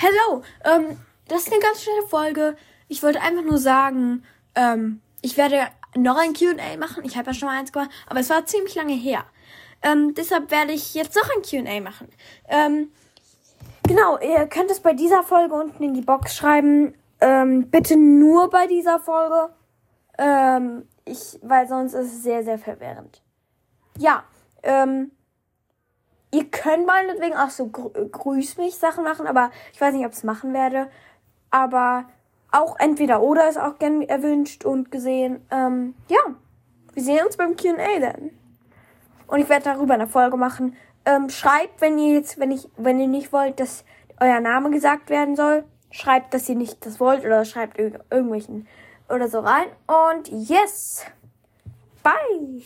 Hello, ähm, das ist eine ganz schnelle Folge. Ich wollte einfach nur sagen, ähm, ich werde noch ein Q&A machen. Ich habe ja schon mal eins gemacht, aber es war ziemlich lange her. Ähm, deshalb werde ich jetzt noch ein Q&A machen. Ähm, genau, ihr könnt es bei dieser Folge unten in die Box schreiben. Ähm, bitte nur bei dieser Folge. Ähm, ich, weil sonst ist es sehr, sehr verwirrend. Ja, ähm, Ihr könnt meinetwegen auch so grü Grüß mich Sachen machen, aber ich weiß nicht, ob ich es machen werde. Aber auch entweder oder ist auch gern erwünscht und gesehen. Ähm, ja, wir sehen uns beim Q&A dann. Und ich werde darüber eine Folge machen. Ähm, schreibt, wenn ihr jetzt, wenn ich, wenn ihr nicht wollt, dass euer Name gesagt werden soll, schreibt, dass ihr nicht das wollt oder schreibt irg irgendwelchen oder so rein. Und yes, bye.